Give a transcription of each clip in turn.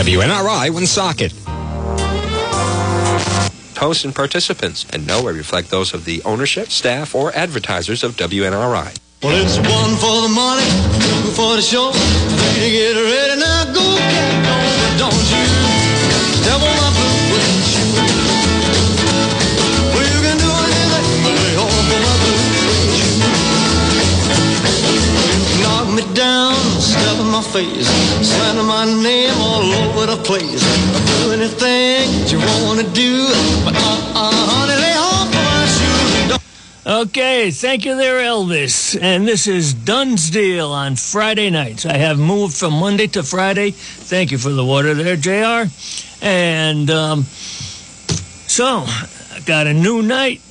WNRI Woonsocket. Hosts and participants and no way reflect those of the ownership, staff, or advertisers of WNRI. Well, it's one for the money, two for the show, three to get ready. Now go, cat, go, but don't you step on my face, slander my name all over the place. Do anything you wanna do, but uh-uh, honey, lay off my shoes. Okay, thank you there, Elvis. And this is Dunn's Deal on Friday nights. I have moved from Monday to Friday. Thank you for the water there, JR. And um, so, I got a new night,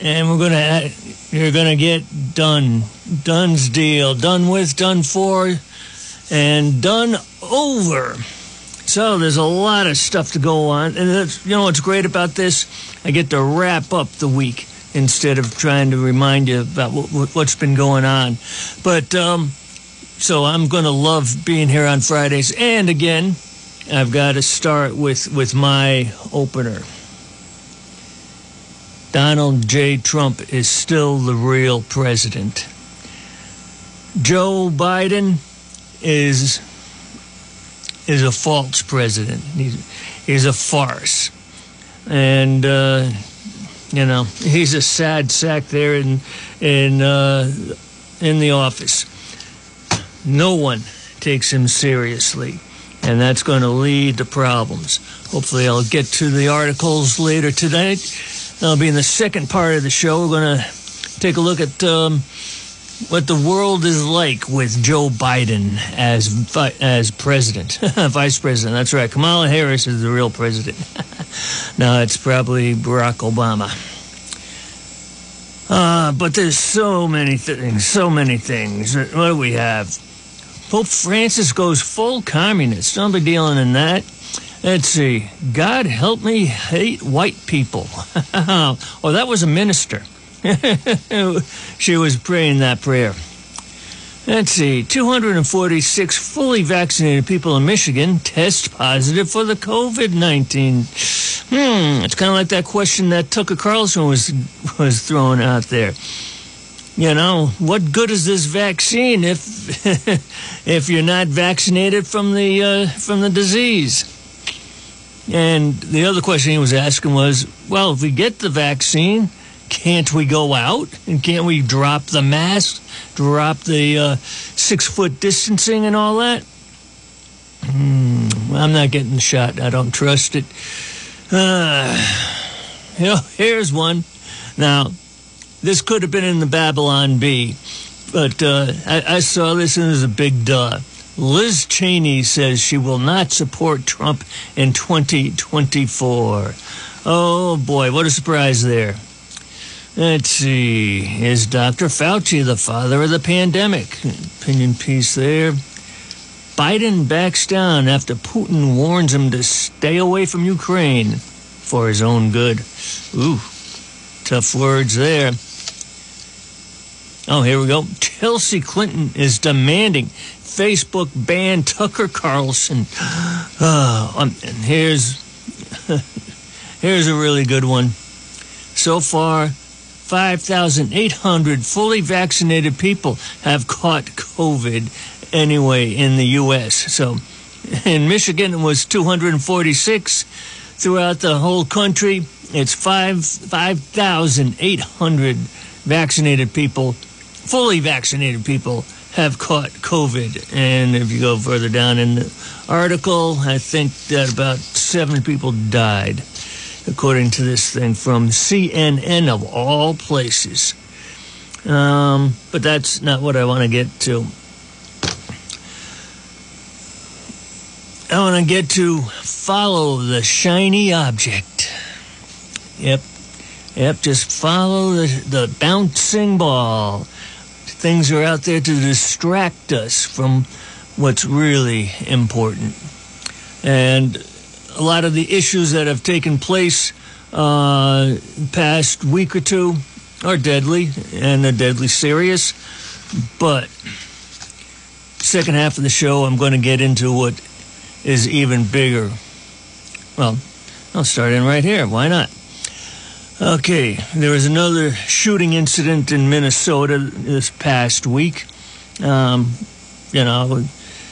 and we're gonna uh, you're gonna get done. Dunn's Deal, done with, done for, and done over. So there's a lot of stuff to go on, and you know what's great about this? I get to wrap up the week instead of trying to remind you about what, what's been going on. But um, so I'm going to love being here on Fridays, and again, I've got to start with with my opener. Donald J. Trump is still the real president. Joe Biden is is a false president. He's, he's a farce. And, uh, you know, he's a sad sack there in, in, uh, in the office. No one takes him seriously. And that's going to lead to problems. Hopefully, I'll get to the articles later tonight. That'll be in the second part of the show. We're going to take a look at um, what the world is like with Joe Biden as as president, vice president. That's right. Kamala Harris is the real president. no, it's probably Barack Obama. Uh, but there's so many things, so many things. What do we have? Pope Francis goes full communist. Don't be dealing in that. Let's see. God help me hate white people. oh, that was a minister. she was praying that prayer. Let's see, 246 fully vaccinated people in Michigan test positive for the COVID 19. Hmm, it's kind of like that question that Tucker Carlson was, was throwing out there. You know, what good is this vaccine if if you're not vaccinated from the uh, from the disease? And the other question he was asking was, well, if we get the vaccine, can't we go out and can't we drop the mask, drop the uh, six foot distancing and all that? Hmm, I'm not getting the shot. I don't trust it. Uh, you know, here's one. Now, this could have been in the Babylon Bee, but uh, I, I saw this and it was a big duh. Liz Cheney says she will not support Trump in 2024. Oh boy, what a surprise there. Let's see. Is Dr. Fauci the father of the pandemic? Opinion piece there. Biden backs down after Putin warns him to stay away from Ukraine for his own good. Ooh, tough words there. Oh, here we go. Chelsea Clinton is demanding Facebook ban Tucker Carlson. Oh, um, and here's here's a really good one. So far, 5,800 fully vaccinated people have caught COVID anyway in the U.S. So in Michigan, it was 246. Throughout the whole country, it's 5 5,800 vaccinated people, fully vaccinated people, have caught COVID. And if you go further down in the article, I think that about seven people died according to this thing from CNN of all places. Um, but that's not what I want to get to. I want to get to follow the shiny object. Yep. Yep, just follow the, the bouncing ball. Things are out there to distract us from what's really important. And a lot of the issues that have taken place uh, past week or two are deadly and they're deadly serious. But second half of the show, I'm going to get into what is even bigger. Well, I'll start in right here. Why not? Okay, there was another shooting incident in Minnesota this past week. Um, you know,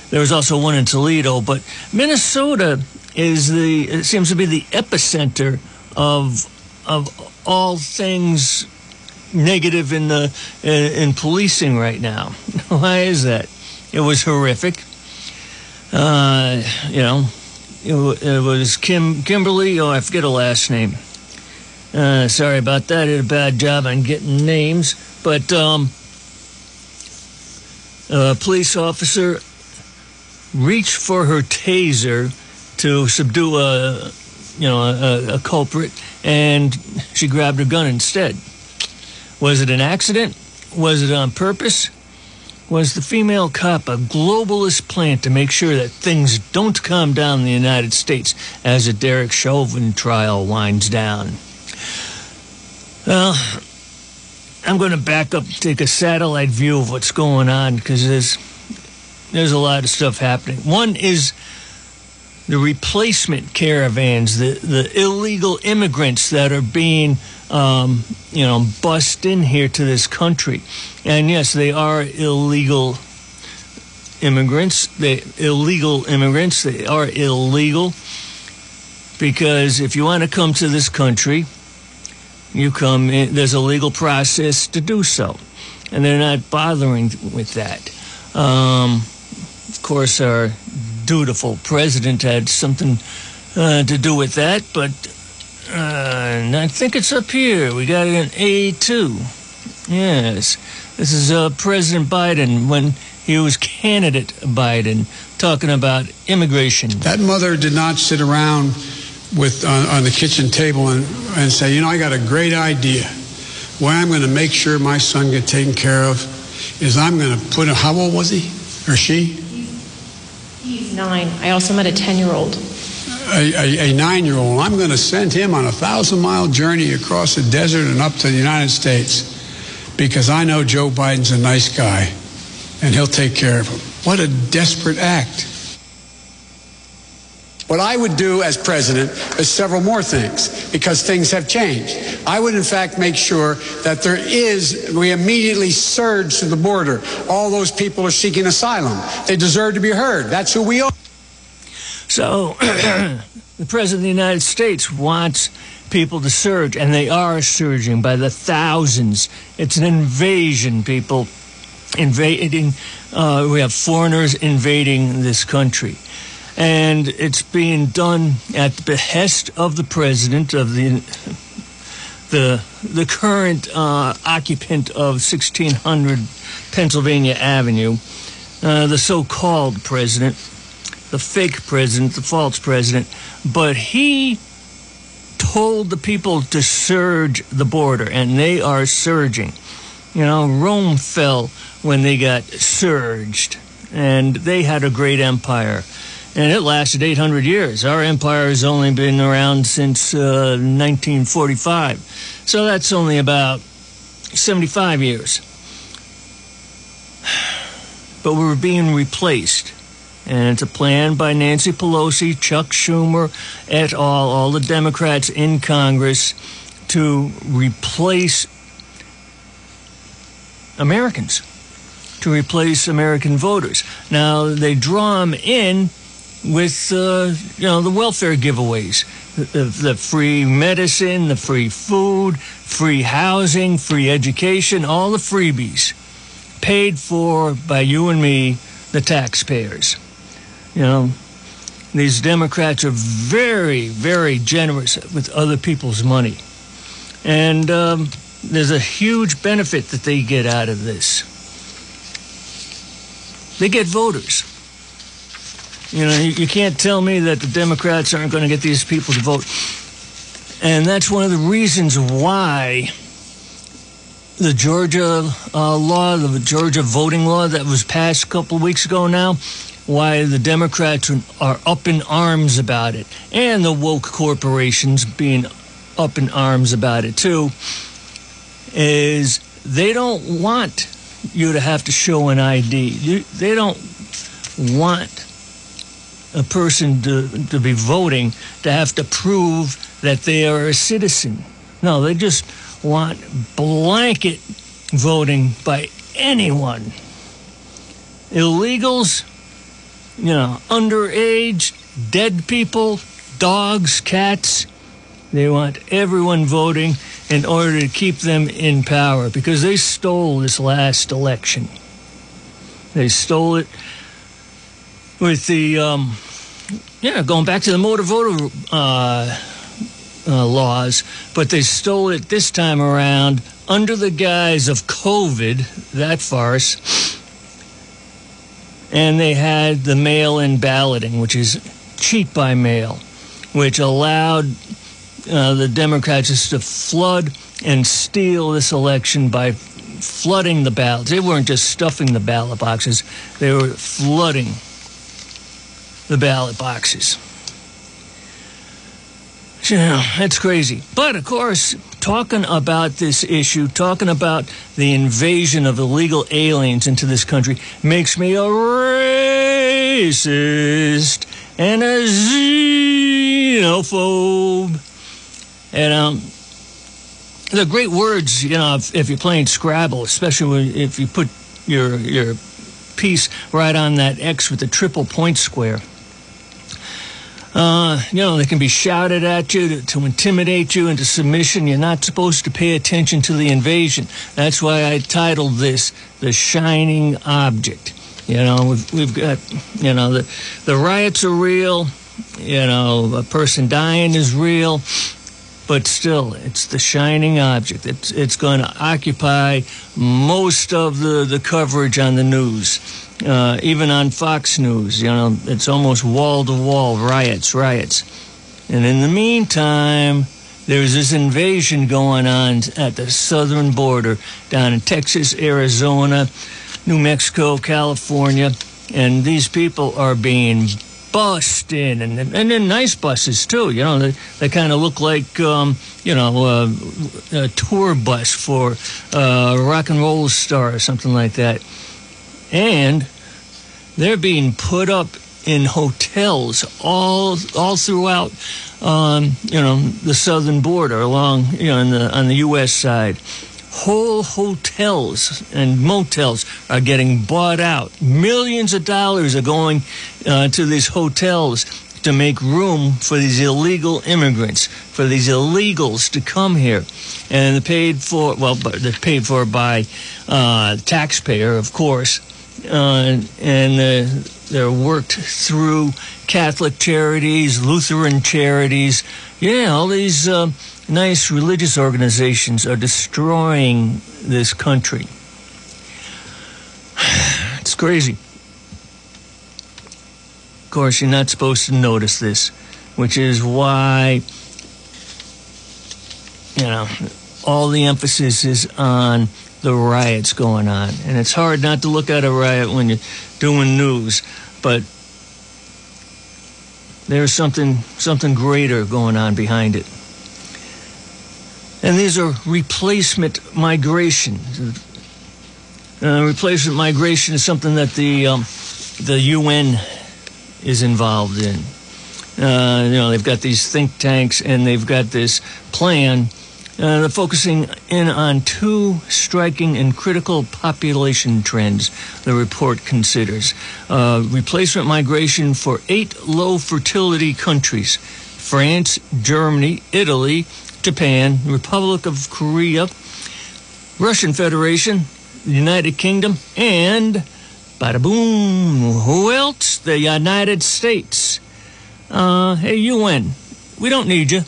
there was also one in Toledo, but Minnesota is the it seems to be the epicenter of of all things negative in the in, in policing right now. Why is that? It was horrific. Uh, you know, it, it, was Kim Kimberly. Oh, I forget her last name. Uh, sorry about that. I did a bad job on getting names, but um, a police officer reached for her taser to subdue a you know a, a culprit, and she grabbed her gun instead. Was it an accident? Was it on purpose? Was the female cop a globalist plan to make sure that things don't calm down in the United States as the Derek Chauvin trial winds down? Well, I'm going to back up, take a satellite view of what's going on because there's there's a lot of stuff happening. One is the replacement caravans, the the illegal immigrants that are being um, you know bust in here to this country, and yes, they are illegal immigrants. They illegal immigrants. They are illegal because if you want to come to this country you come in, there's a legal process to do so. And they're not bothering with that. Um, of course, our dutiful president had something uh, to do with that, but uh, I think it's up here. We got an A2. Yes. This is uh, President Biden when he was candidate Biden talking about immigration. That mother did not sit around with uh, on the kitchen table and, and say, you know, I got a great idea. What I'm going to make sure my son get taken care of is I'm going to put a, how old was he or she? Nine. I also met a 10 year old. A, a, a nine year old. I'm going to send him on a thousand mile journey across the desert and up to the United States because I know Joe Biden's a nice guy and he'll take care of him. What a desperate act. What I would do as president is several more things because things have changed. I would, in fact, make sure that there is, we immediately surge to the border. All those people are seeking asylum. They deserve to be heard. That's who we are. So, the President of the United States wants people to surge, and they are surging by the thousands. It's an invasion, people. Invading, uh, we have foreigners invading this country and it's being done at the behest of the president of the the the current uh, occupant of 1600 Pennsylvania Avenue, uh, the so-called president, the fake president, the false president, but he told the people to surge the border, and they are surging. You know, Rome fell when they got surged, and they had a great empire and it lasted 800 years. Our empire has only been around since uh, 1945, so that's only about 75 years. But we're being replaced, and it's a plan by Nancy Pelosi, Chuck Schumer, et al., all the Democrats in Congress, to replace Americans, to replace American voters. Now, they draw them in with uh, you know the welfare giveaways, the, the, free medicine, the free food, free housing, free education, all the freebies, paid for by you and me, the taxpayers. You know, these Democrats are very, very generous with other people's money, and um, there's a huge benefit that they get out of this. They get voters. You know, you, you can't tell me that the Democrats aren't going to get these people to vote. And that's one of the reasons why the Georgia uh, law, the Georgia voting law that was passed a couple of weeks ago now, why the Democrats are up in arms about it, and the woke corporations being up in arms about it too, is they don't want you to have to show an ID. They don't want a person to, to be voting to have to prove that they are a citizen. No, they just want blanket voting by anyone. Illegals, you know, underage, dead people, dogs, cats. They want everyone voting in order to keep them in power because they stole this last election. They stole it with the, um, yeah, going back to the motor voter uh, uh, laws, but they stole it this time around under the guise of COVID, that farce. And they had the mail in balloting, which is cheat by mail, which allowed uh, the Democrats just to flood and steal this election by flooding the ballots. They weren't just stuffing the ballot boxes, they were flooding the ballot boxes. Yeah, that's crazy. But of course, talking about this issue, talking about the invasion of illegal aliens into this country, makes me a racist and a xenophobe. And um, they're great words, you know, if, if you're playing Scrabble, especially if you put your your piece right on that X with the triple point square. Uh, you know, they can be shouted at you to, to, intimidate you into submission. You're not supposed to pay attention to the invasion. That's why I titled this The Shining Object. You know, we've, we've got, you know, the, the riots are real. You know, a person dying is real. But still, it's the shining object. It's, it's going to occupy most of the, the coverage on the news uh, even on Fox News, you know, it's almost wall to wall riots, riots. And in the meantime, there's this invasion going on at the southern border down in Texas, Arizona, New Mexico, California, and these people are being bussed in, and and then nice buses too. You know, they, they kind of look like um, you know uh, a tour bus for uh, a rock and roll star or something like that and they're being put up in hotels all all throughout um, you know the southern border along you know on the, on the U.S. side. Whole hotels and motels are getting bought out. Millions of dollars are going uh, to these hotels to make room for these illegal immigrants, for these illegals to come here. And they're paid for, well, they're paid for by uh, taxpayer, of course uh, and uh, they're worked through Catholic charities, Lutheran charities. Yeah, all these uh, nice religious organizations are destroying this country. It's crazy. Of course, you're not supposed to notice this, which is why, you know, all the emphasis is on the riots going on. And it's hard not to look at a riot when you're doing news, but there's something something greater going on behind it. And these are replacement migration. Uh, replacement migration is something that the um, the UN is involved in. Uh, you know, they've got these think tanks and they've got this plan uh, focusing in on two striking and critical population trends the report considers uh, replacement migration for eight low fertility countries France, Germany, Italy, Japan, Republic of Korea, Russian Federation, United Kingdom, and bada boom, who else? The United States. Uh, hey, UN, we don't need you.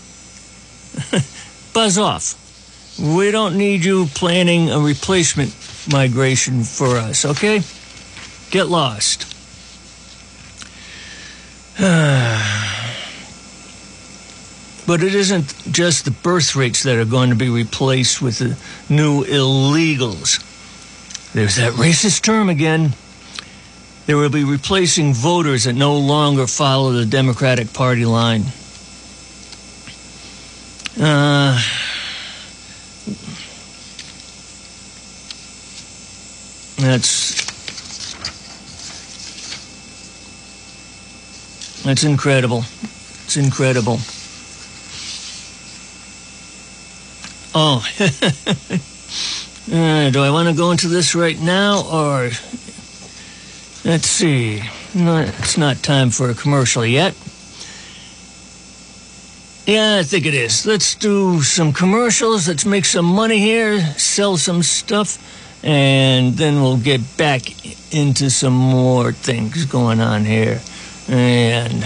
buzz off. We don't need you planning a replacement migration for us, okay? Get lost. But it isn't just the birth rates that are going to be replaced with the new illegals. There's that racist term again. They will be replacing voters that no longer follow the Democratic Party line. Uh, that's It's incredible. It's incredible. Oh, uh, do I want to go into this right now or let's see? No, it's not time for a commercial yet. Yeah, I think it is. Let's do some commercials. Let's make some money here, sell some stuff, and then we'll get back into some more things going on here. And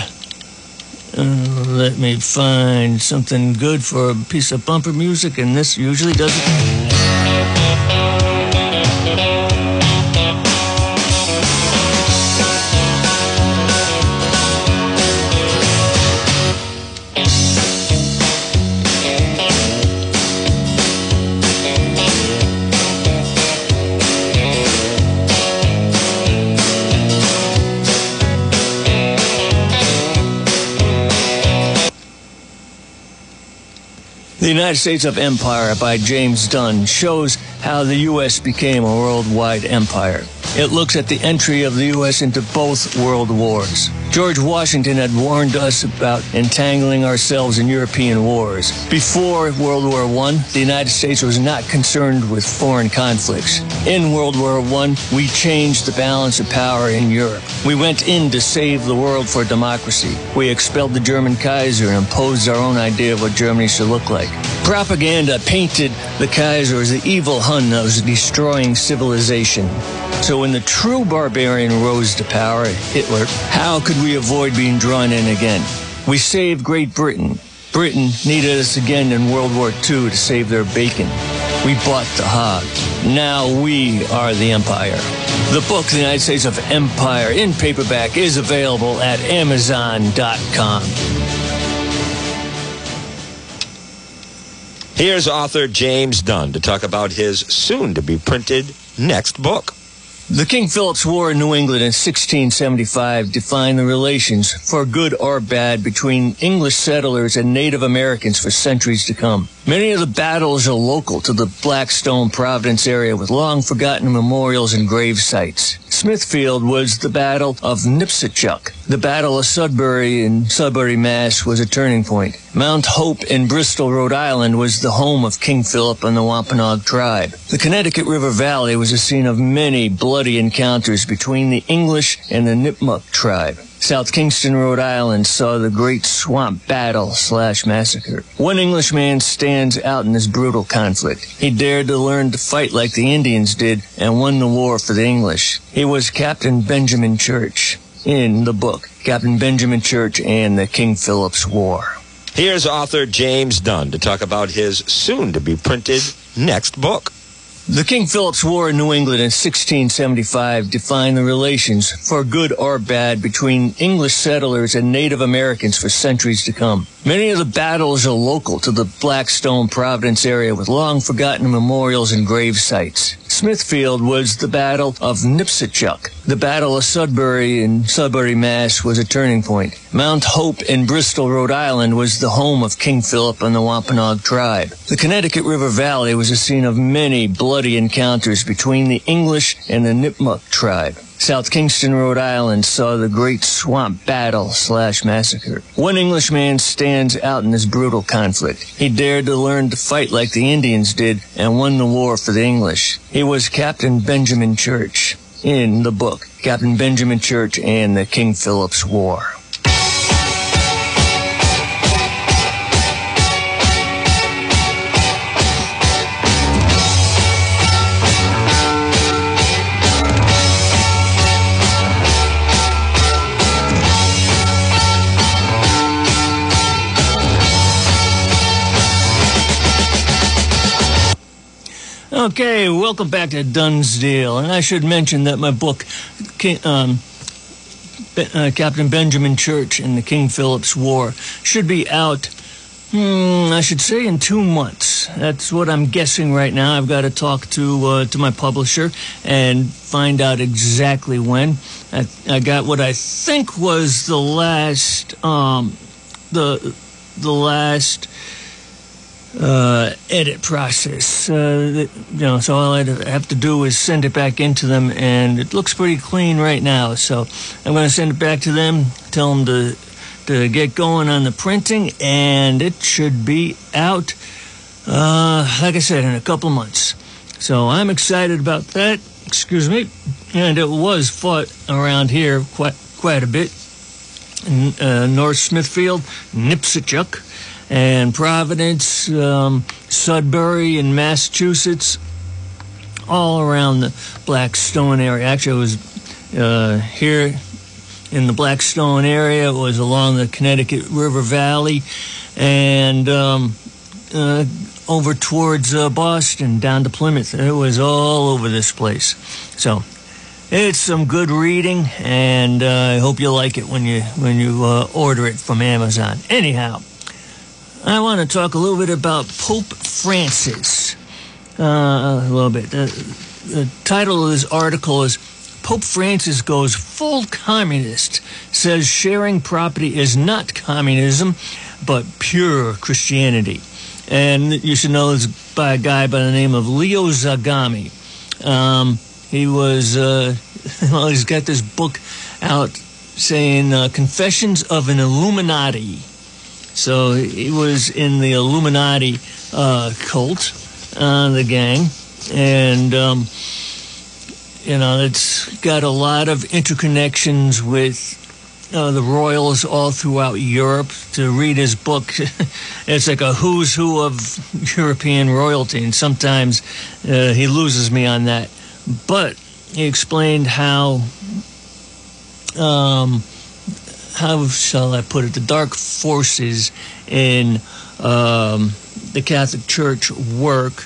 uh, let me find something good for a piece of bumper music, and this usually doesn't. United States of Empire by James Dunn shows how the U.S. became a worldwide empire. It looks at the entry of the U.S. into both world wars. George Washington had warned us about entangling ourselves in European wars. Before World War I, the United States was not concerned with foreign conflicts. In World War I, we changed the balance of power in Europe. We went in to save the world for democracy. We expelled the German Kaiser and imposed our own idea of what Germany should look like. Propaganda painted the Kaiser as the evil Hun that was destroying civilization. So when the true barbarian rose to power, Hitler, how could we avoid being drawn in again? We saved Great Britain. Britain needed us again in World War II to save their bacon. We bought the hog. Now we are the empire. The book, The United States of Empire, in paperback, is available at Amazon.com. Here's author James Dunn to talk about his soon to be printed next book. The King Philip's War in New England in 1675 defined the relations, for good or bad, between English settlers and Native Americans for centuries to come. Many of the battles are local to the Blackstone Providence area with long forgotten memorials and grave sites. Smithfield was the Battle of Nipsachuk. The Battle of Sudbury in Sudbury, Mass. was a turning point. Mount Hope in Bristol, Rhode Island was the home of King Philip and the Wampanoag tribe. The Connecticut River Valley was a scene of many bloody encounters between the English and the Nipmuc tribe. South Kingstown, Rhode Island saw the Great Swamp Battle slash massacre. One Englishman stands out in this brutal conflict. He dared to learn to fight like the Indians did and won the war for the English. He was Captain Benjamin Church in the book, Captain Benjamin Church and the King Philip's War. Here's author James Dunn to talk about his soon to be printed next book. The King Philip's War in New England in 1675 defined the relations, for good or bad, between English settlers and Native Americans for centuries to come. Many of the battles are local to the Blackstone Providence area with long forgotten memorials and grave sites. Smithfield was the Battle of Nipsachuk. The Battle of Sudbury in Sudbury, Mass. was a turning point. Mount Hope in Bristol, Rhode Island was the home of King Philip and the Wampanoag tribe. The Connecticut River Valley was a scene of many bloody encounters between the English and the Nipmuc tribe. South Kingstown, Rhode Island saw the Great Swamp Battle slash massacre. One Englishman stands out in this brutal conflict. He dared to learn to fight like the Indians did and won the war for the English. He was Captain Benjamin Church in the book, Captain Benjamin Church and the King Philip's War. Okay, welcome back to Dunn's Deal. And I should mention that my book, um, uh, Captain Benjamin Church and the King Philip's War, should be out, hmm, I should say, in two months. That's what I'm guessing right now. I've got to talk to uh, to my publisher and find out exactly when. I, I got what I think was the last, um, the the last uh, edit process. Uh, you know, so all I have to do is send it back into them, and it looks pretty clean right now. So I'm going to send it back to them, tell them to to get going on the printing, and it should be out, uh, like I said, in a couple months. So I'm excited about that. Excuse me. And it was fought around here quite quite a bit. In, uh, North Smithfield, Nipsachuk, and Providence, um, Sudbury, in Massachusetts, all around the Blackstone area. Actually, it was uh, here in the Blackstone area. It was along the Connecticut River Valley, and um, uh, over towards uh, Boston, down to Plymouth. It was all over this place. So it's some good reading, and uh, I hope you like it when you when you uh, order it from Amazon. Anyhow, I want to talk a little bit about Pope Francis. Uh, a little bit. The, the title of this article is Pope Francis goes full communist, says sharing property is not communism, but pure Christianity. And you should know this by a guy by the name of Leo Zagami. Um, he was, uh, well, he's got this book out saying uh, Confessions of an Illuminati. So he was in the Illuminati uh, cult, uh, the gang, and um, you know it's got a lot of interconnections with uh, the royals all throughout Europe. To read his book, it's like a who's who of European royalty, and sometimes uh, he loses me on that. But he explained how. Um, how shall I put it? The dark forces in um, the Catholic Church work,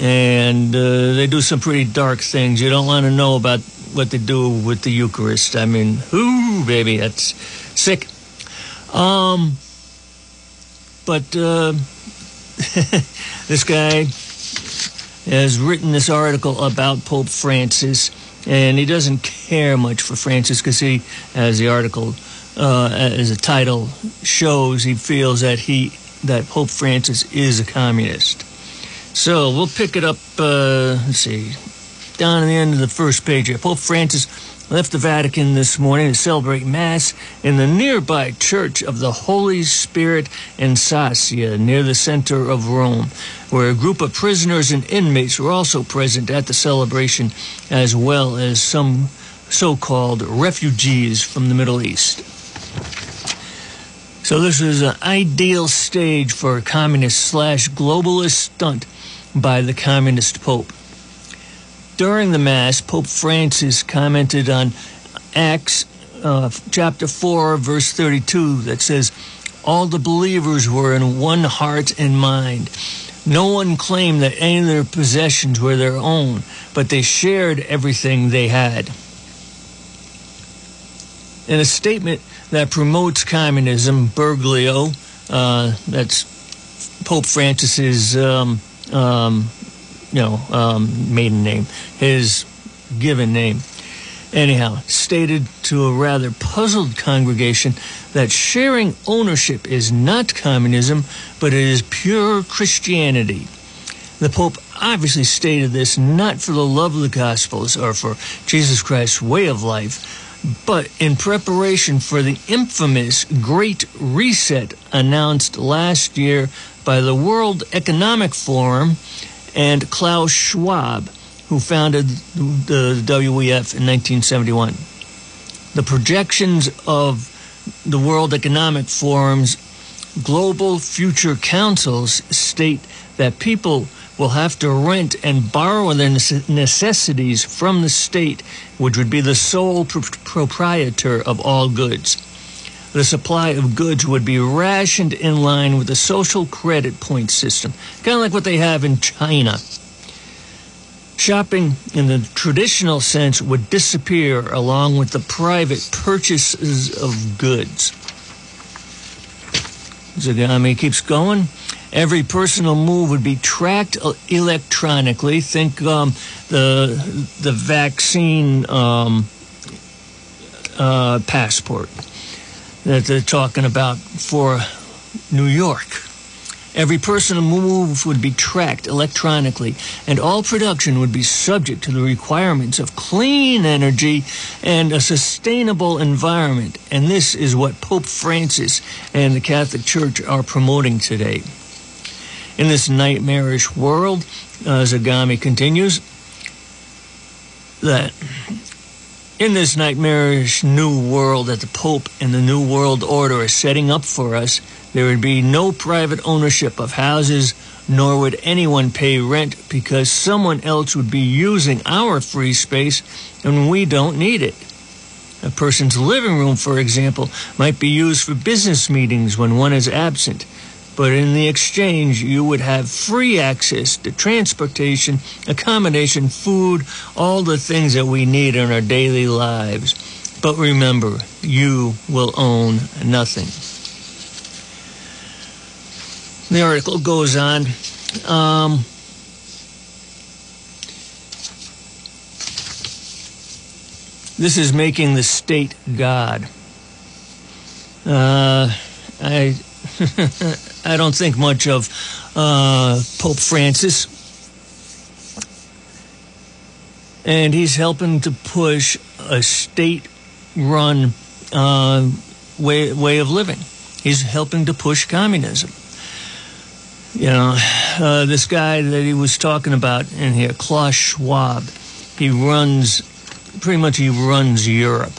and uh, they do some pretty dark things. You don't want to know about what they do with the Eucharist. I mean, whoo, baby, that's sick. Um, but uh, this guy has written this article about Pope Francis, and he doesn't care much for Francis because he, as the article, uh, as the title shows, he feels that he that Pope Francis is a communist. So we'll pick it up. Uh, let's see, down at the end of the first page here. Pope Francis left the Vatican this morning to celebrate Mass in the nearby Church of the Holy Spirit in Sassia, near the center of Rome, where a group of prisoners and inmates were also present at the celebration, as well as some so called refugees from the Middle East. So, this is an ideal stage for a communist slash globalist stunt by the communist Pope. During the Mass, Pope Francis commented on Acts uh, chapter 4, verse 32, that says, All the believers were in one heart and mind. No one claimed that any of their possessions were their own, but they shared everything they had. In a statement that promotes communism, Bergoglio, uh, that's Pope Francis's um, um, you know, um, maiden name, his given name. Anyhow, stated to a rather puzzled congregation that sharing ownership is not communism, but it is pure Christianity. The Pope obviously stated this not for the love of the Gospels or for Jesus Christ's way of life, but in preparation for the infamous Great Reset announced last year by the World Economic Forum and Klaus Schwab, who founded the WEF in 1971. The projections of the World Economic Forum's global future councils state that people will have to rent and borrow their necessities from the state, which would be the sole proprietor of all goods. The supply of goods would be rationed in line with the social credit point system, kind of like what they have in China. Shopping in the traditional sense would disappear along with the private purchases of goods. Zagami keeps going. Every personal move would be tracked electronically. Think um, the the vaccine um, uh, passport that they're talking about for New York. Every personal move would be tracked electronically, and all production would be subject to the requirements of clean energy and a sustainable environment. And this is what Pope Francis and the Catholic Church are promoting today. In this nightmarish world, uh, Zagami continues, that in this nightmarish new world that the Pope and the New World Order are setting up for us, there would be no private ownership of houses, nor would anyone pay rent because someone else would be using our free space and we don't need it. A person's living room, for example, might be used for business meetings when one is absent. But in the exchange, you would have free access to transportation, accommodation, food, all the things that we need in our daily lives. But remember, you will own nothing. The article goes on. Um, this is making the state God. Uh, I I don't think much of uh, Pope Francis, and he's helping to push a state-run uh, way way of living. He's helping to push communism. You know, uh, this guy that he was talking about in here, Klaus Schwab, he runs, pretty much he runs Europe.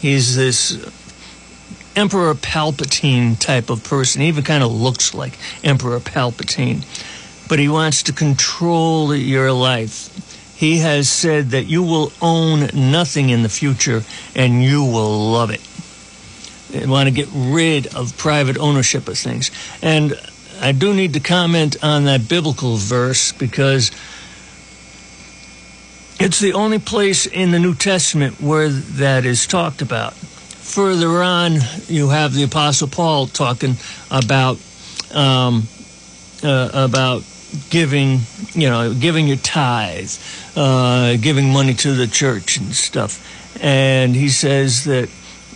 He's this Emperor Palpatine type of person. He even kind of looks like Emperor Palpatine. But he wants to control your life. He has said that you will own nothing in the future and you will love it. They want to get rid of private ownership of things. And I do need to comment on that biblical verse because it's the only place in the New Testament where that is talked about. Further on, you have the Apostle Paul talking about um, uh, about giving, you know, giving your tithe, uh, giving money to the church and stuff. And he says that,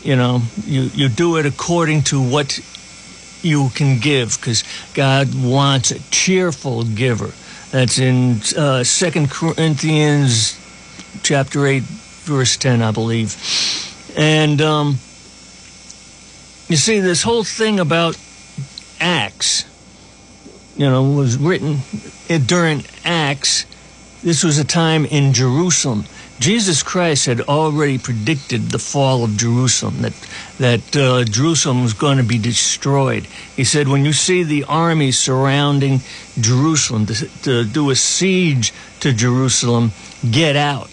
you know, you, you do it according to what you can give because God wants a cheerful giver. That's in uh, Second Corinthians chapter 8, verse 10, I believe. And um, you see, this whole thing about Acts, you know, was written during Acts. This was a time in Jerusalem. Jesus Christ had already predicted the fall of Jerusalem, that that uh, Jerusalem was going to be destroyed. He said, when you see the army surrounding Jerusalem to, to do a siege to Jerusalem, get out,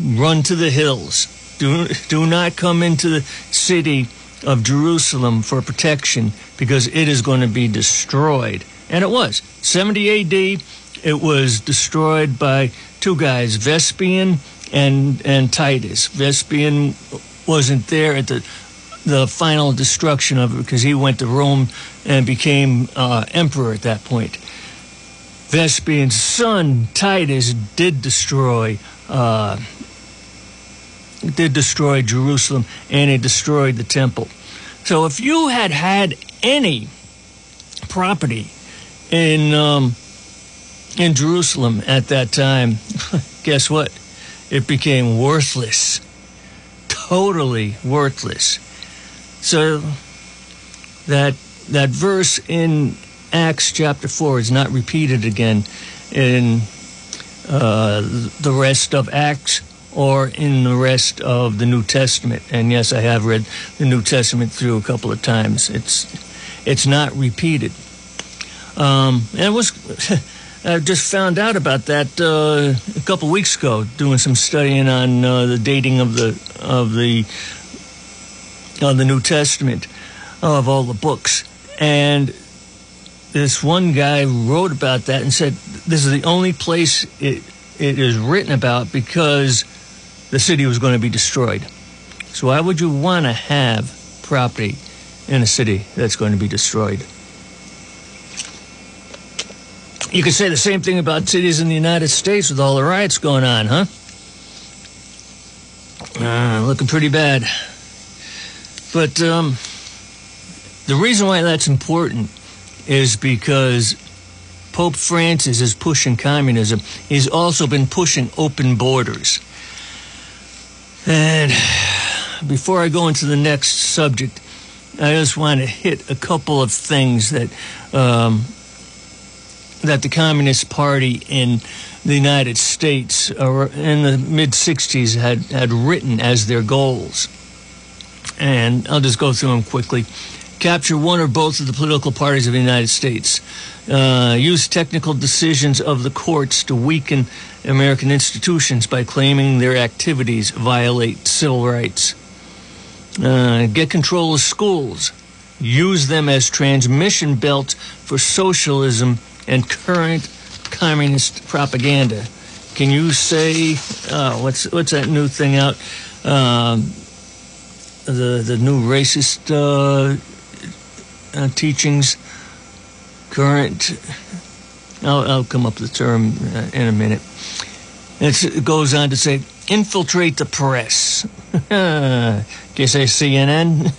run to the hills. Do, do not come into the city of Jerusalem for protection because it is going to be destroyed. And it was. 70 AD, it was destroyed by two guys, Vespian and and Titus. Vespian wasn't there at the the final destruction of it because he went to Rome and became uh, emperor at that point. Vespian's son Titus did destroy uh, did destroy Jerusalem and he destroyed the temple. So if you had had any property in um, in Jerusalem at that time, guess what? it became worthless. Totally worthless. So that that verse in Acts chapter 4 is not repeated again in uh, the rest of Acts or in the rest of the New Testament. And yes, I have read the New Testament through a couple of times. It's it's not repeated. Um, and it was I just found out about that uh, a couple weeks ago, doing some studying on uh, the dating of the of the of the New Testament of all the books, and this one guy wrote about that and said this is the only place it it is written about because the city was going to be destroyed. So why would you want to have property in a city that's going to be destroyed? You could say the same thing about cities in the United States with all the riots going on, huh? Uh, looking pretty bad. But um, the reason why that's important is because Pope Francis is pushing communism. He's also been pushing open borders. And before I go into the next subject, I just want to hit a couple of things that um, that the Communist Party in the United States or in the mid 60s had, had written as their goals. And I'll just go through them quickly. Capture one or both of the political parties of the United States. Uh, use technical decisions of the courts to weaken American institutions by claiming their activities violate civil rights. Uh, get control of schools. Use them as transmission belts for socialism and current communist propaganda. Can you say uh, what's what's that new thing out? Um, the the new racist uh, teachings. Current. I'll, I'll come up with the term uh, in a minute. It's, it goes on to say infiltrate the press. Can you say CNN?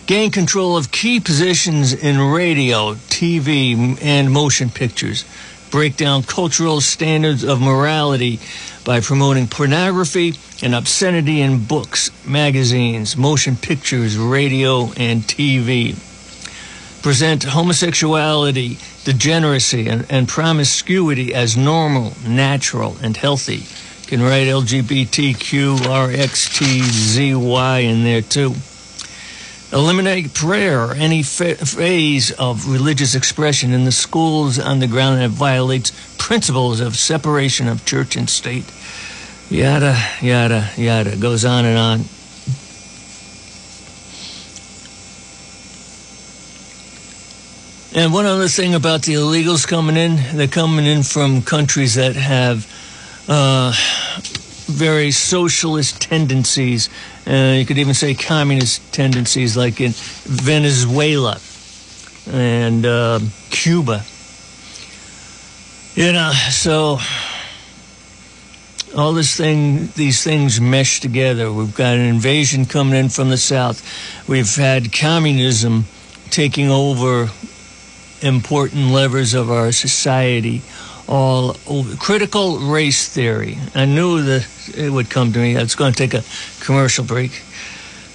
Gain control of key positions in radio, TV, and motion pictures. Break down cultural standards of morality by promoting pornography and obscenity in books, magazines, motion pictures, radio, and TV. Present homosexuality, degeneracy, and, and promiscuity as normal, natural, and healthy. Can write LGBTQRXTZY in there too. Eliminate prayer or any phase of religious expression in the schools on the ground that violates principles of separation of church and state. Yada, yada, yada. Goes on and on. And one other thing about the illegals coming in, they're coming in from countries that have uh, very socialist tendencies. Uh, you could even say communist tendencies, like in Venezuela and uh, Cuba. You know, so all this thing, these things mesh together. We've got an invasion coming in from the south. We've had communism taking over important levers of our society all. Critical race theory. I knew that it would come to me. It's going to take a commercial break.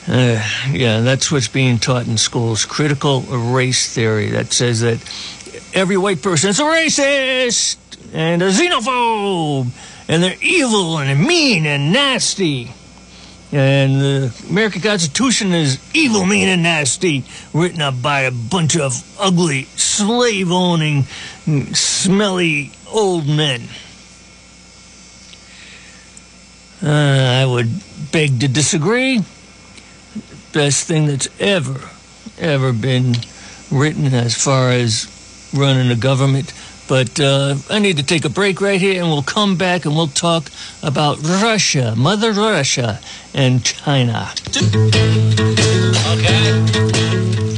Uh, yeah, that's what's being taught in schools. Critical race theory that says that every white person is a racist and a xenophobe and they're evil and mean and nasty. And the American Constitution is evil, mean, and nasty, written up by a bunch of ugly, slave owning, smelly old men. Uh, I would beg to disagree. Best thing that's ever, ever been written as far as running a government. But uh, I need to take a break right here, and we'll come back and we'll talk about Russia, Mother Russia, and China. Okay.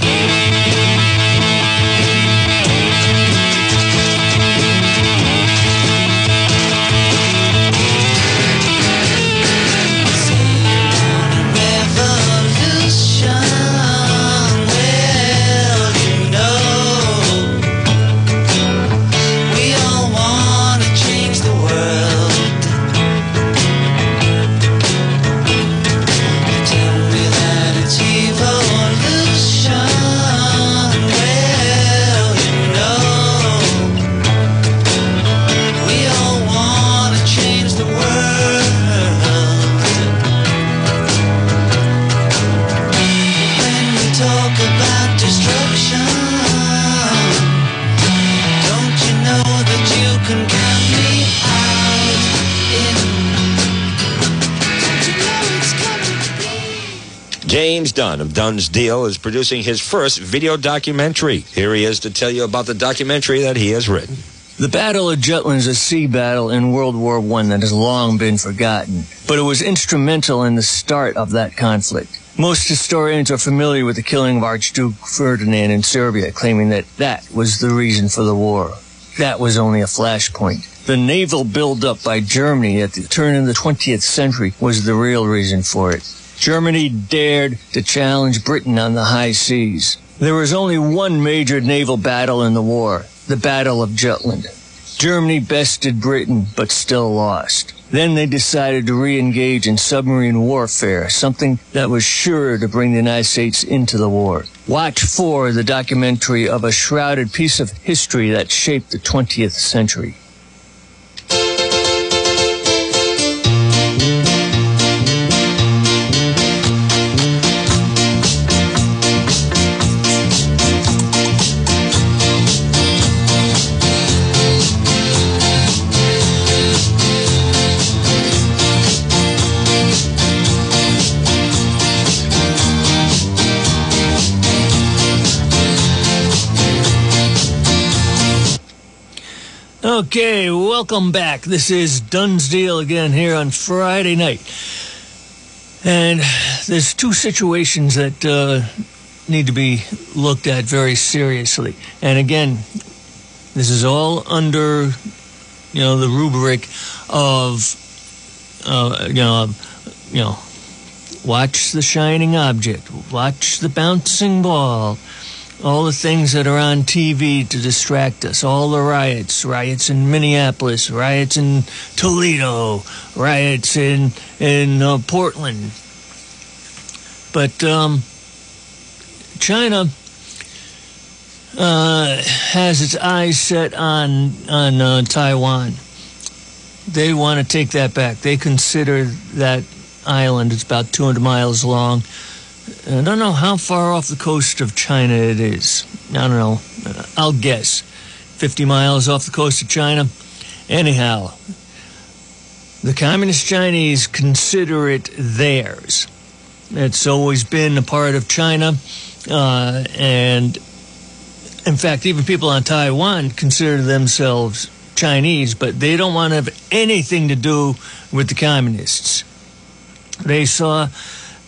Dunn's Deal is producing his first video documentary. Here he is to tell you about the documentary that he has written. The Battle of Jutland is a sea battle in World War I that has long been forgotten, but it was instrumental in the start of that conflict. Most historians are familiar with the killing of Archduke Ferdinand in Serbia, claiming that that was the reason for the war. That was only a flashpoint. The naval buildup by Germany at the turn of the 20th century was the real reason for it. Germany dared to challenge Britain on the high seas. There was only one major naval battle in the war, the Battle of Jutland. Germany bested Britain, but still lost. Then they decided to re-engage in submarine warfare, something that was sure to bring the United States into the war. Watch for the documentary of a shrouded piece of history that shaped the 20th century. Okay, welcome back. This is Dunn's Deal again here on Friday night. And there's two situations that uh, need to be looked at very seriously. And again, this is all under, you know, the rubric of, uh, you know, you know, watch the shining object, watch the bouncing ball, all the things that are on TV to distract us, all the riots, riots in Minneapolis, riots in Toledo, riots in in uh, Portland. But um, China uh, has its eyes set on on uh, Taiwan. They want to take that back. They consider that island. It's about 200 miles long I don't know how far off the coast of China it is. I don't know. I'll guess. 50 miles off the coast of China. Anyhow, the Communist Chinese consider it theirs. It's always been a part of China. Uh, and in fact, even people on Taiwan consider themselves Chinese, but they don't want to have anything to do with the communists. They saw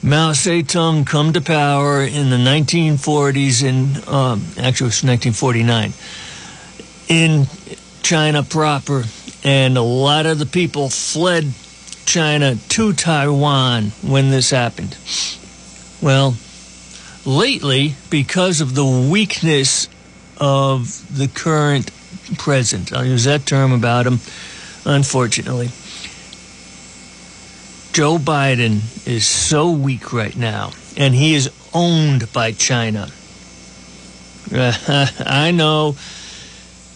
Mao Zedong come to power in the 1940s, in um, actually it was 1949, in China proper, and a lot of the people fled China to Taiwan when this happened. Well, lately, because of the weakness of the current president, I'll use that term about him, unfortunately Joe Biden is so weak right now, and he is owned by China. I know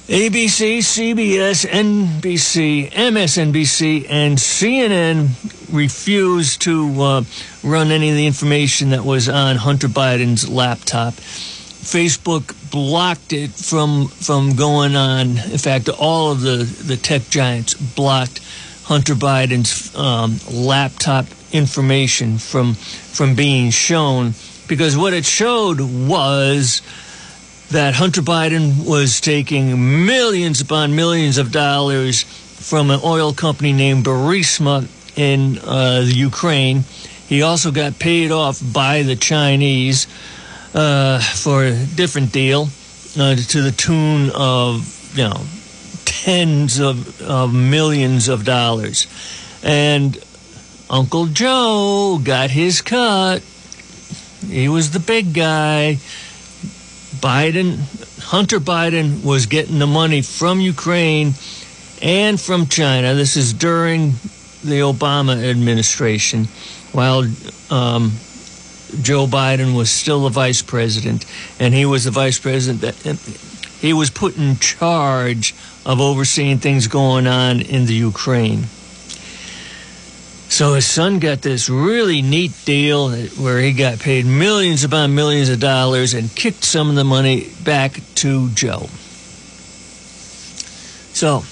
ABC, CBS, NBC, MSNBC, and CNN refused to uh, run any of the information that was on Hunter Biden's laptop. Facebook blocked it from from going on. In fact, all of the, the tech giants blocked Hunter Biden's um, laptop information from from being shown because what it showed was that Hunter Biden was taking millions upon millions of dollars from an oil company named Burisma in uh, Ukraine. He also got paid off by the Chinese uh, for a different deal uh, to the tune of you know tens of, of millions of dollars. And Uncle Joe got his cut. He was the big guy. Biden, Hunter Biden was getting the money from Ukraine and from China. This is during the Obama administration, while um, Joe Biden was still the vice president, and he was the vice president. That, he was put in charge of overseeing things going on in the Ukraine. So his son got this really neat deal where he got paid millions upon millions of dollars and kicked some of the money back to Joe. So,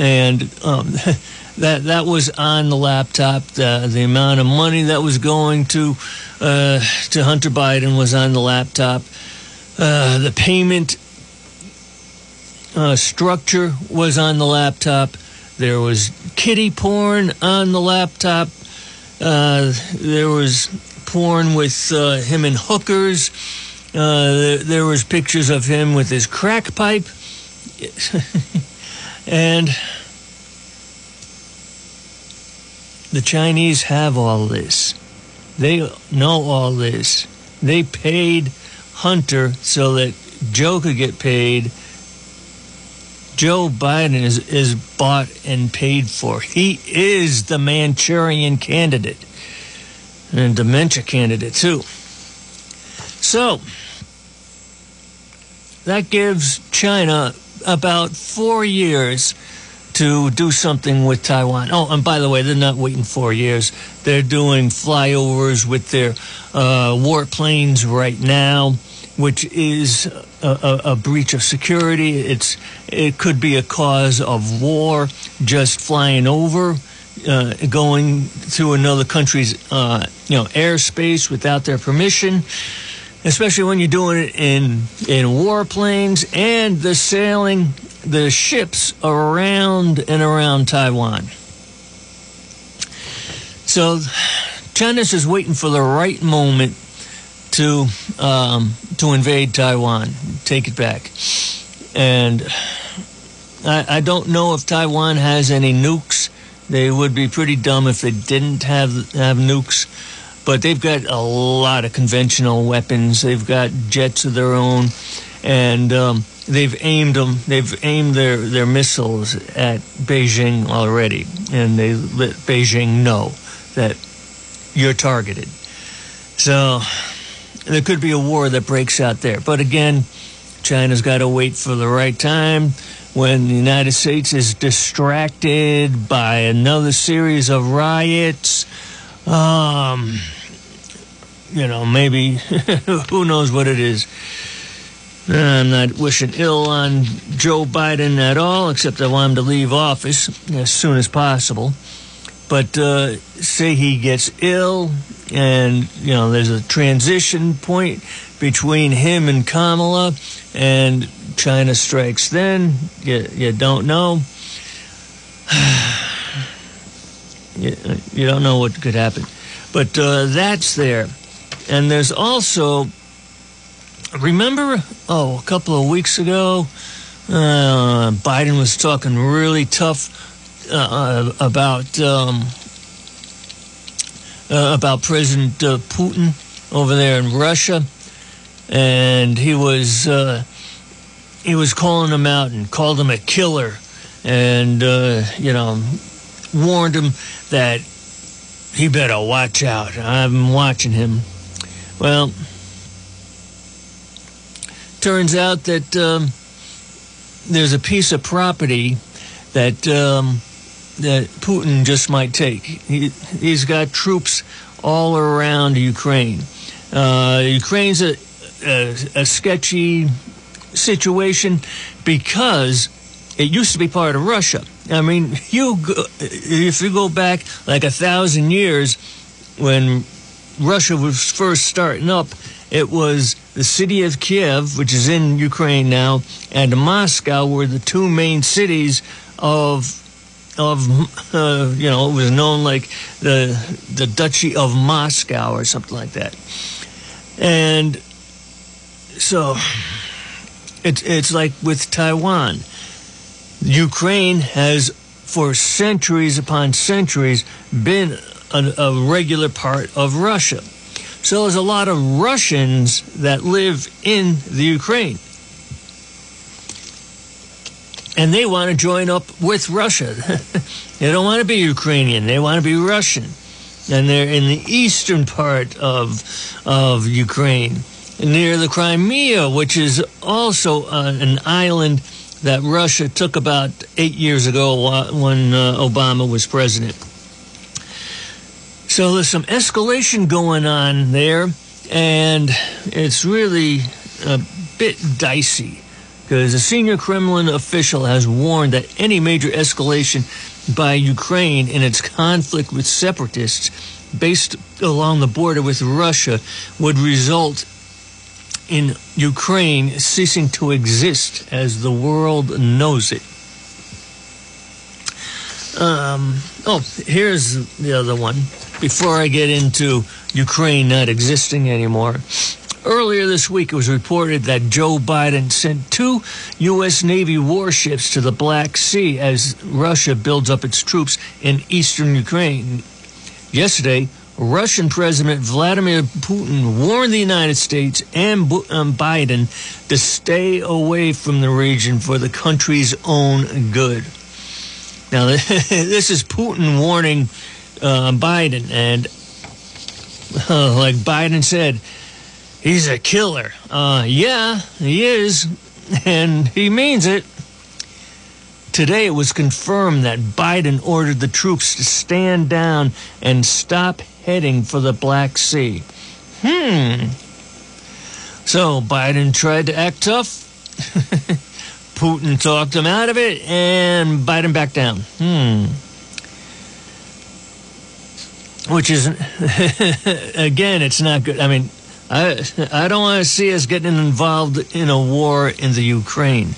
and um, that that was on the laptop. The, the amount of money that was going to uh, to Hunter Biden was on the laptop. Uh, the payment uh, structure was on the laptop. There was kitty porn on the laptop. Uh, there was porn with uh, him and hookers. Uh, there, there was pictures of him with his crack pipe. and the Chinese have all this. They know all this. They paid Hunter so that Joe could get paid. Joe Biden is, is bought and paid for. He is the Manchurian candidate and dementia candidate, too. So, that gives China about four years to do something with Taiwan. Oh, and by the way, they're not waiting four years. They're doing flyovers with their uh, warplanes right now, which is a, a, a, breach of security. It's it could be a cause of war. Just flying over, uh, going through another country's uh, you know airspace without their permission especially when you're doing it in in warplanes and the sailing the ships around and around Taiwan. So China's just waiting for the right moment to um, to invade Taiwan, take it back, and I, I don't know if Taiwan has any nukes. They would be pretty dumb if they didn't have have nukes but they've got a lot of conventional weapons. They've got jets of their own, and um, they've aimed them. They've aimed their their missiles at Beijing already, and they let Beijing know that you're targeted. So there could be a war that breaks out there. But again, China's got to wait for the right time when the United States is distracted by another series of riots. Um, you know, maybe who knows what it is. I'm not wishing ill on Joe Biden at all, except I want him to leave office as soon as possible. But uh, say he gets ill, and you know, there's a transition point between him and Kamala, and China strikes. Then you, you don't know. you, you don't know what could happen, but uh, that's there. And there's also, remember, oh, a couple of weeks ago, uh, Biden was talking really tough uh, uh about um, uh, about President uh, Putin over there in Russia, and he was uh, he was calling him out and called him a killer, and you know warned him that he better watch out. I'm watching him. Well, turns out that um, there's a piece of property that um, that Putin just might take. He, he's got troops all around Ukraine. Uh, Ukraine's a, a, a sketchy situation because it used to be part of Russia. I mean, you go, if you go back like a thousand years when Russia was first starting up, it was the city of Kiev, which is in Ukraine now, and Moscow were the two main cities of of uh, you know it was known like the the Duchy of Moscow or something like that, and so it's it's like with Taiwan, Ukraine has for centuries upon centuries been a, a regular part of Russia. So there's a lot of Russians that live in the Ukraine. And they want to join up with Russia. they don't want to be Ukrainian, they want to be Russian. And they're in the eastern part of, of Ukraine, near the Crimea, which is also uh, an island that Russia took about eight years ago when uh, Obama was president. So there's some escalation going on there, and it's really a bit dicey because a senior Kremlin official has warned that any major escalation by Ukraine in its conflict with separatists based along the border with Russia would result in Ukraine ceasing to exist as the world knows it. Um, oh, here's the other one before I get into Ukraine not existing anymore. Earlier this week, it was reported that Joe Biden sent two U.S. Navy warships to the Black Sea as Russia builds up its troops in eastern Ukraine. Yesterday, Russian President Vladimir Putin warned the United States and um, Biden to stay away from the region for the country's own good. Now, this is Putin warning uh, Biden, and uh, like Biden said, he's a killer. Uh, yeah, he is, and he means it. Today it was confirmed that Biden ordered the troops to stand down and stop heading for the Black Sea. Hmm. So Biden tried to act tough. Putin talked him out of it, and Biden backed down. Hmm. Which is, again, it's not good. I mean, I I don't want to see us getting involved in a war in the Ukraine.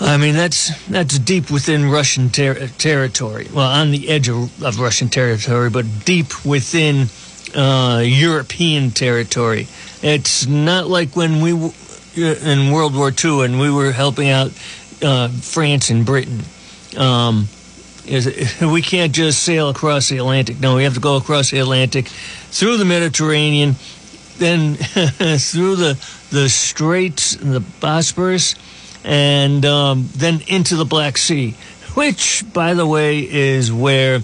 I mean, that's that's deep within Russian ter- territory. Well, on the edge of, of Russian territory, but deep within uh, European territory. It's not like when we w- in World War II and we were helping out uh, France and Britain. Um, is we can't just sail across the Atlantic. No, we have to go across the Atlantic, through the Mediterranean, then through the the Straits, the Bosporus, and um, then into the Black Sea, which, by the way, is where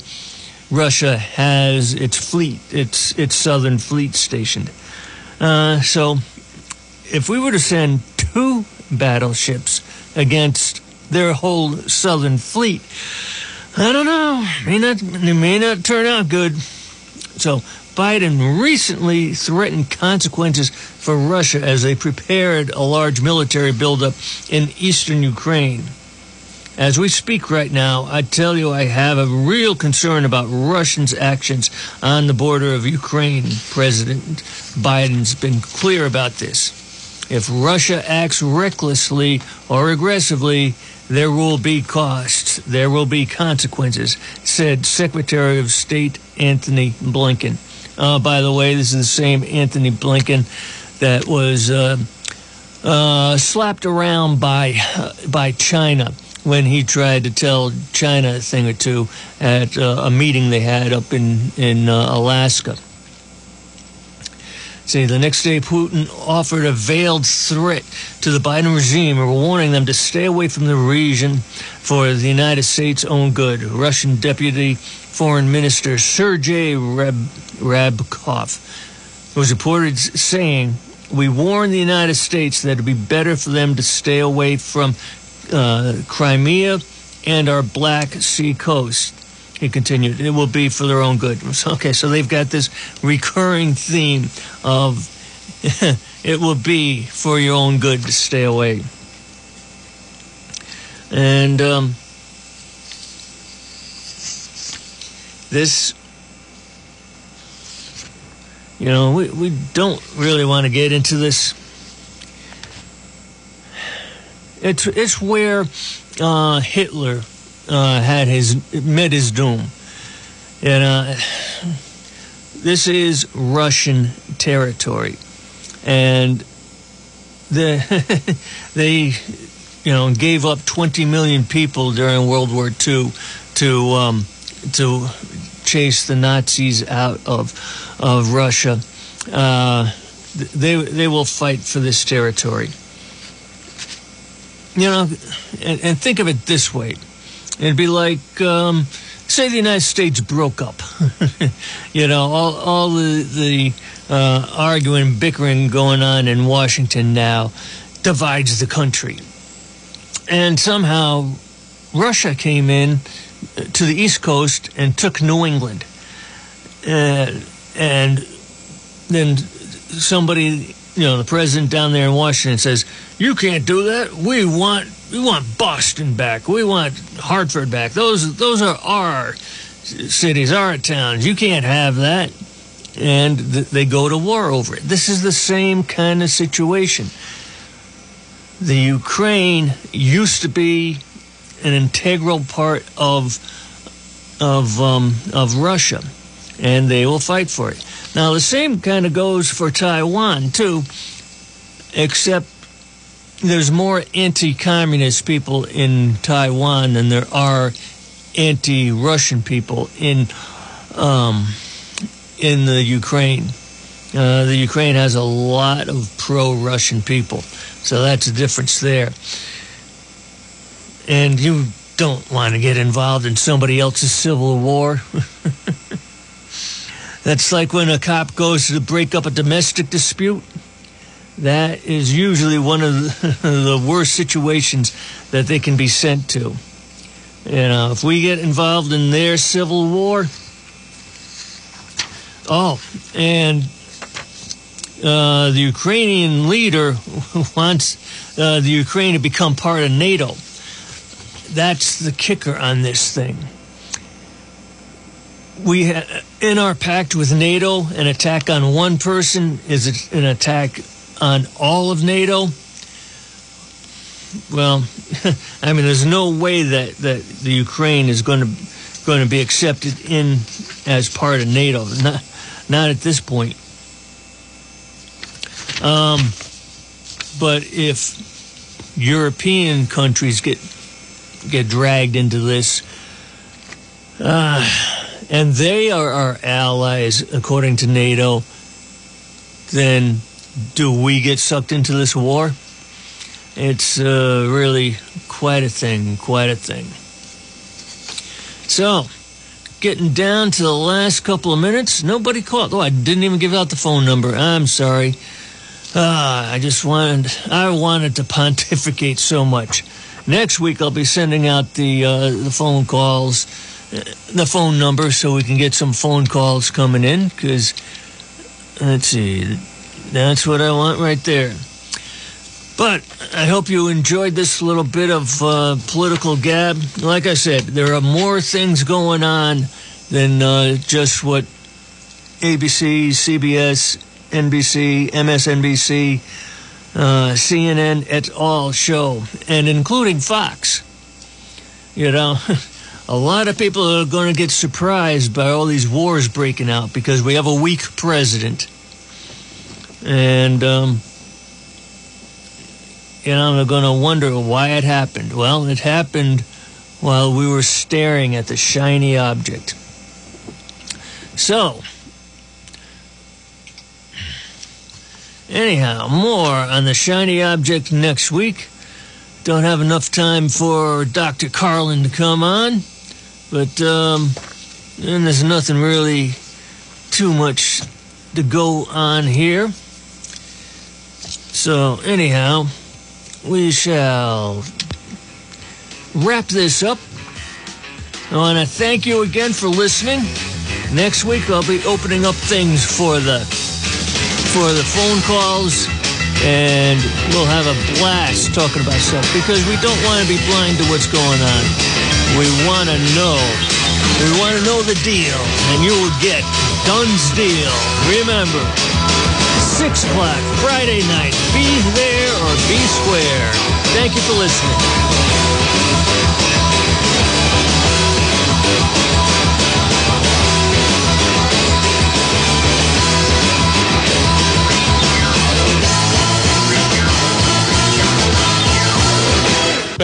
Russia has its fleet, its its southern fleet stationed. Uh, so, if we were to send two battleships against their whole southern fleet, I don't know. May not it may not turn out good. So Biden recently threatened consequences for Russia as they prepared a large military buildup in eastern Ukraine. As we speak right now, I tell you, I have a real concern about Russians' actions on the border of Ukraine. President Biden's been clear about this. If Russia acts recklessly or aggressively, there will be costs. There will be consequences, said Secretary of State Anthony Blinken. Uh, by the way, this is the same Anthony Blinken that was uh, uh, slapped around by by China when he tried to tell China a thing or two at uh, a meeting they had up in in uh, Alaska. See, the next day, Putin offered a veiled threat to the Biden regime, warning them to stay away from the region for the United States' own good. Russian Deputy Foreign Minister Sergei Rab- Rabkov was reported saying, We warn the United States that it would be better for them to stay away from uh, Crimea and our Black Sea coast. He continued, it will be for their own good. Okay, so they've got this recurring theme of it will be for your own good to stay away. And um, this, you know, we, we don't really want to get into this. It's, it's where uh, Hitler uh, had his met his doom. And uh, this is Russian territory, and the they you know gave up 20 million people during World War II to um, to chase the Nazis out of of Russia. Uh, they they will fight for this territory. You know, and, and think of it this way It'd be like, um, say, the United States broke up. you know, all, all the, the uh, arguing, bickering going on in Washington now divides the country. And somehow Russia came in to the East Coast and took New England. Uh, and then somebody, you know, the president down there in Washington says, You can't do that. We want we want Boston back. We want Hartford back. Those those are our cities, our towns. You can't have that. And th- they go to war over it. This is the same kind of situation. The Ukraine used to be an integral part of of um, of Russia, and they will fight for it. Now the same kind of goes for Taiwan too, except there's more anti-communist people in Taiwan than there are anti-Russian people in um, in the Ukraine. Uh, the Ukraine has a lot of pro-Russian people, so that's a difference there. And you don't want to get involved in somebody else's civil war. That's like when a cop goes to break up a domestic dispute. That is usually one of the, worst situations that they can be sent to. You know, if we get involved in their civil war, oh, and uh, the Ukrainian leader wants uh, the Ukraine to become part of NATO. That's the kicker on this thing. We in our pact with NATO, an attack on one person is an attack on all of NATO. Well, I mean, there's no way that, that the Ukraine is going to going to be accepted in as part of NATO. Not not at this point. Um, but if European countries get get dragged into this, uh, and they are our allies according to NATO, then do we get sucked into this war? It's uh, really quite a thing, quite a thing. So, getting down to the last couple of minutes. Nobody called. Oh, I didn't even give out the phone number. I'm sorry. Ah, I just wanted I wanted to pontificate so much. Next week I'll be sending out the uh, the phone calls, uh, the phone number, so we can get some phone calls coming in. Because let's see, that's what I want right there. But I hope you enjoyed this little bit of uh, political gab. Like I said, there are more things going on than uh, just what ABC, CBS, NBC, MSNBC, uh, CNN et al. show, and including Fox. You know, a lot of people are going to get surprised by all these wars breaking out because we have a weak president. And, um, you know, they're going to wonder why it happened. Well, it happened while we were staring at the shiny object. So, anyhow, more on the shiny object next week. Don't have enough time for Dr. Carlin to come on, but um, there's nothing really too much to go on here. So, anyhow, we shall wrap this up. I want to thank you again for listening. Next week I'll be opening up things for the for the phone calls and we'll have a blast talking about stuff because we don't want to be blind to what's going on. We want to know. We want to know the deal and you will get Dunn's deal. Remember, 6 o'clock Friday night. Be there or be square. Thank you for listening.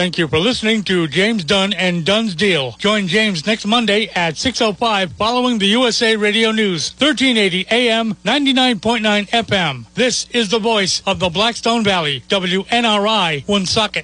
Thank you for listening to James Dunn and Dunn's Deal. Join James next Monday at 6.05 following the USA Radio News, 1380 AM, 99.9 FM. This is the voice of the Blackstone Valley, WNRI, Woonsocket.